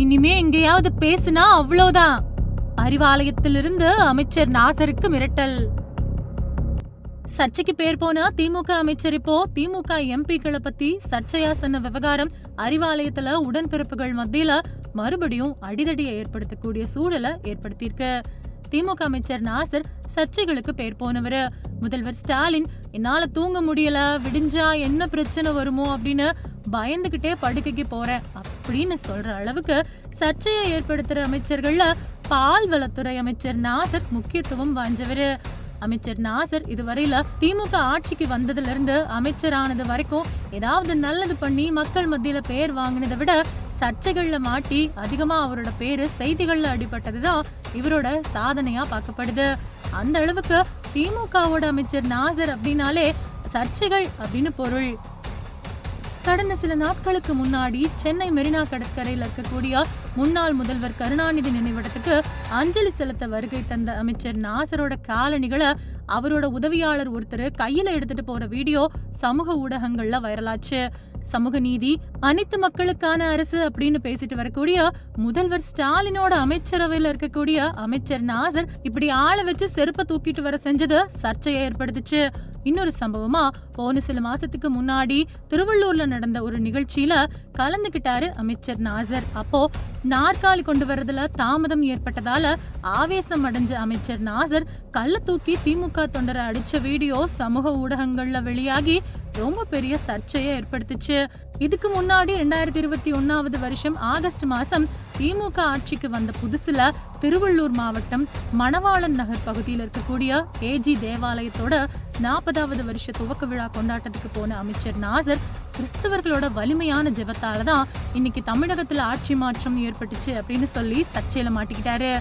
இனிமே எங்கேயாவது பேசுனா அவ்வளவுதான் அறிவாலயத்திலிருந்து அமைச்சர் நாசருக்கு மிரட்டல். சர்ச்சைக்கு பேர் போனா திமுக அமைச்சர் இப்போ திமுக எம்பிக்களை பத்தி சர்ச்சையா சொன்ன விவகாரம் அறிவாலயத்துல உடன்பிறப்புகள் மத்தியில மறுபடியும் அடிதடியை ஏற்படுத்தக்கூடிய சூழலை ஏற்படுத்தியிருக்கு. திமுக அமைச்சர் நாசர் சர்ச்சைகளுக்கு பேர் போனவரு. முதல்வர் ஸ்டாலின் என்னால தூங்க முடியல. விடிஞ்சா என்ன பிரச்சனை வருமோ? அப்படின்னு பயந்துகிட்டே படுக்கைக்கு போறேன் அப்படின்னு சொல்ற அளவுக்கு சர்ச்சையை ஏற்படுத்துற அமைச்சர்கள்ல பால்வளத்துறை அமைச்சர் நாசர் முக்கியத்துவம் வாய்ந்தவரு. அமைச்சர் நாசர் இதுவரையில திமுக ஆட்சிக்கு வந்ததுல இருந்து அமைச்சரானது வரைக்கும் ஏதாவது நல்லது பண்ணி மக்கள் மத்தியில பேர் வாங்கினதை விட சர்ச்சைகள்ல மாட்டி அதிகமா அவரோட பேரு செய்திகள்ல அடிபட்டதுதான் இவரோட சாதனையா பார்க்கப்படுது. அந்த அளவுக்கு திமுகவோட அமைச்சர் நாசர் அப்படின்னாலே சர்ச்சைகள் அப்படின்னு பொருள். கடந்த சில நாட்களுக்கு முன்னாடி சென்னை மெரினா கடற்கரையில் இருக்கக்கூடிய முன்னாள் முதல்வர் கருணாநிதி நினைவிடத்துக்கு அஞ்சலி செலுத்த வருகை தந்த அமைச்சர் நாசரோட காலணிகளை அவரோட உதவியாளர் ஒருத்தர் கையில எடுத்துட்டு போற வீடியோ சமூக ஊடகங்கள்ல வைரலாச்சு. சமூக நீதி அனைத்து மக்களுக்கான அரசு அப்படின்னு பேசிட்டு வரக்கூடிய முதல்வர் ஸ்டாலினோட அமைச்சரவையில இருக்கக்கூடிய அமைச்சர் நாசர் இப்படி ஆளை வச்சு செருப்பை தூக்கிட்டு வர செஞ்சது சர்ச்சையை ஏற்படுத்துச்சு. இன்னொரு சம்பவமா போன சில மாசத்துக்கு முன்னாடி திருவள்ளூர்ல நடந்த ஒரு நிகழ்ச்சியில கலந்துகிட்டாரு அமைச்சர் நாசர். அப்போ நாற்காலி கொண்டு வரதுல தாமதம் ஏற்பட்டதால ஆவேசம் அடைஞ்ச அமைச்சர் நாசர் கள்ள தூக்கி திமுக தொண்டரை அடிச்ச வீடியோ சமூக ஊடகங்கள்ல வெளியாகி ரொம்ப பெரிய சர்ச்சையை ஏற்படுத்துச்சு. இதுக்கு முன்னாடி ரெண்டாயிரத்தி இருபத்தி ஒன்னாவது வருஷம் ஆகஸ்ட் மாசம் திமுக ஆட்சிக்கு வந்த புதுசுல திருவள்ளூர் மாவட்டம் மணவாளன் நகர் பகுதியில் இருக்கக்கூடிய ஏஜி தேவாலயத்தோட நாற்பதாவது வருஷ துவக்க விழா கொண்டாட்டத்துக்கு போன அமைச்சர் நாசர் கிறிஸ்தவர்களோட வலிமையான ஜெபத்தால தான் இன்னைக்கு தமிழகத்துல ஆட்சி மாற்றம் ஏற்பட்டுச்சு அப்படின்னு சொல்லி சர்ச்சையில மாட்டிக்கிட்டாரு.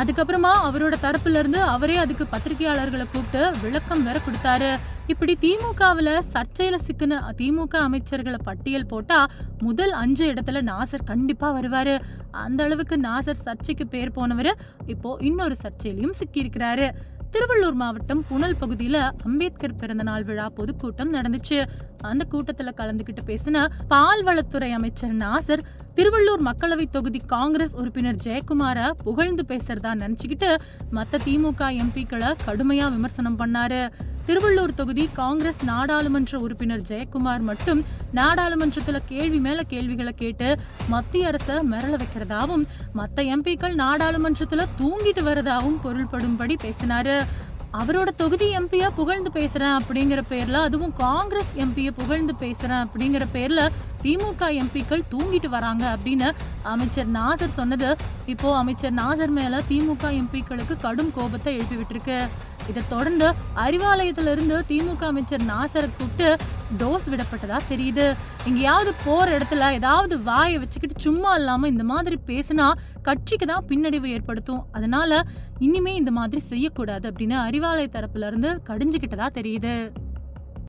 அதுக்கப்புறமா அவரோட தரப்புல இருந்து அவரே அதுக்கு பத்திரிகையாளர்களை கூப்பிட்டு விளக்கம் வேற கொடுத்தாரு. இப்படி திமுகவில் சர்ச்சையில் சிக்கின திமுக அமைச்சர்களை பட்டியல் போட்டா முதல் அஞ்சு இடத்துல நாசர் கண்டிப்பாக வருவாரு. அந்த அளவுக்கு நாசர் சர்ச்சைக்கு பேர் போனவர் இப்போ இன்னொரு சர்ச்சையிலையும் சிக்கியிருக்கிறாரு. திருவள்ளூர் மாவட்டம் புனல் பகுதியில அம்பேத்கர் பிறந்த நாள் விழா பொதுக்கூட்டம் நடந்துச்சு. அந்த கூட்டத்துல கலந்துகிட்டு பேசின பால்வளத்துறை அமைச்சர் நாசர் திருவள்ளூர் மக்களவை தொகுதி காங்கிரஸ் உறுப்பினர் ஜெயக்குமார புகழ்ந்து பேசுறதா நினைச்சுக்கிட்டு மத்த திமுக எம்பிக்களை கடுமையா விமர்சனம் பண்ணாரு. திருவள்ளூர் தொகுதி காங்கிரஸ் நாடாளுமன்ற உறுப்பினர் ஜெயக்குமார் மட்டும் நாடாளுமன்றத்துல கேள்வி மேல கேள்விகளை கேட்டு மத்திய அரசை மிரள வைக்கிறதாவும் மத்த எம்பிக்கள் நாடாளுமன்றத்துல தூங்கிட்டு வரதாவும் பொருள்படும்படி பேசினாரு. அவரோட தொகுதி எம்பியை புகழ்ந்து பேசுறேன் அப்படிங்கிற பேர்ல அதுவும் காங்கிரஸ் எம்பிய புகழ்ந்து பேசுறேன் அப்படிங்கிற பேர்ல திமுக எம்பிக்கள் தூங்கிட்டு வராங்க அப்படின்னு அமைச்சர் நாசர் சொன்னது. இப்போ அமைச்சர் நாசர் மேல திமுக எம்பிக்களுக்கு கடும் கோபத்தை எழுப்பி விட்டுருக்கு. இதை தொடர்ந்து அறிவாலயத்துல இருந்து திமுக அமைச்சர் நாசரை கூப்பிட்டு டோஸ் விடப்பட்டதா தெரியுது. எங்கேயாவது போற இடத்துல ஏதாவது வாயை வச்சுக்கிட்டு சும்மா இல்லாம இந்த மாதிரி பேசினா கட்சிக்கு தான் பின்னடைவு ஏற்படுத்தும். அதனால இனிமே இந்த மாதிரி செய்யக்கூடாது அப்படின்னு அறிவாலய தரப்புல இருந்து கடிஞ்சுக்கிட்டதா தெரியுது.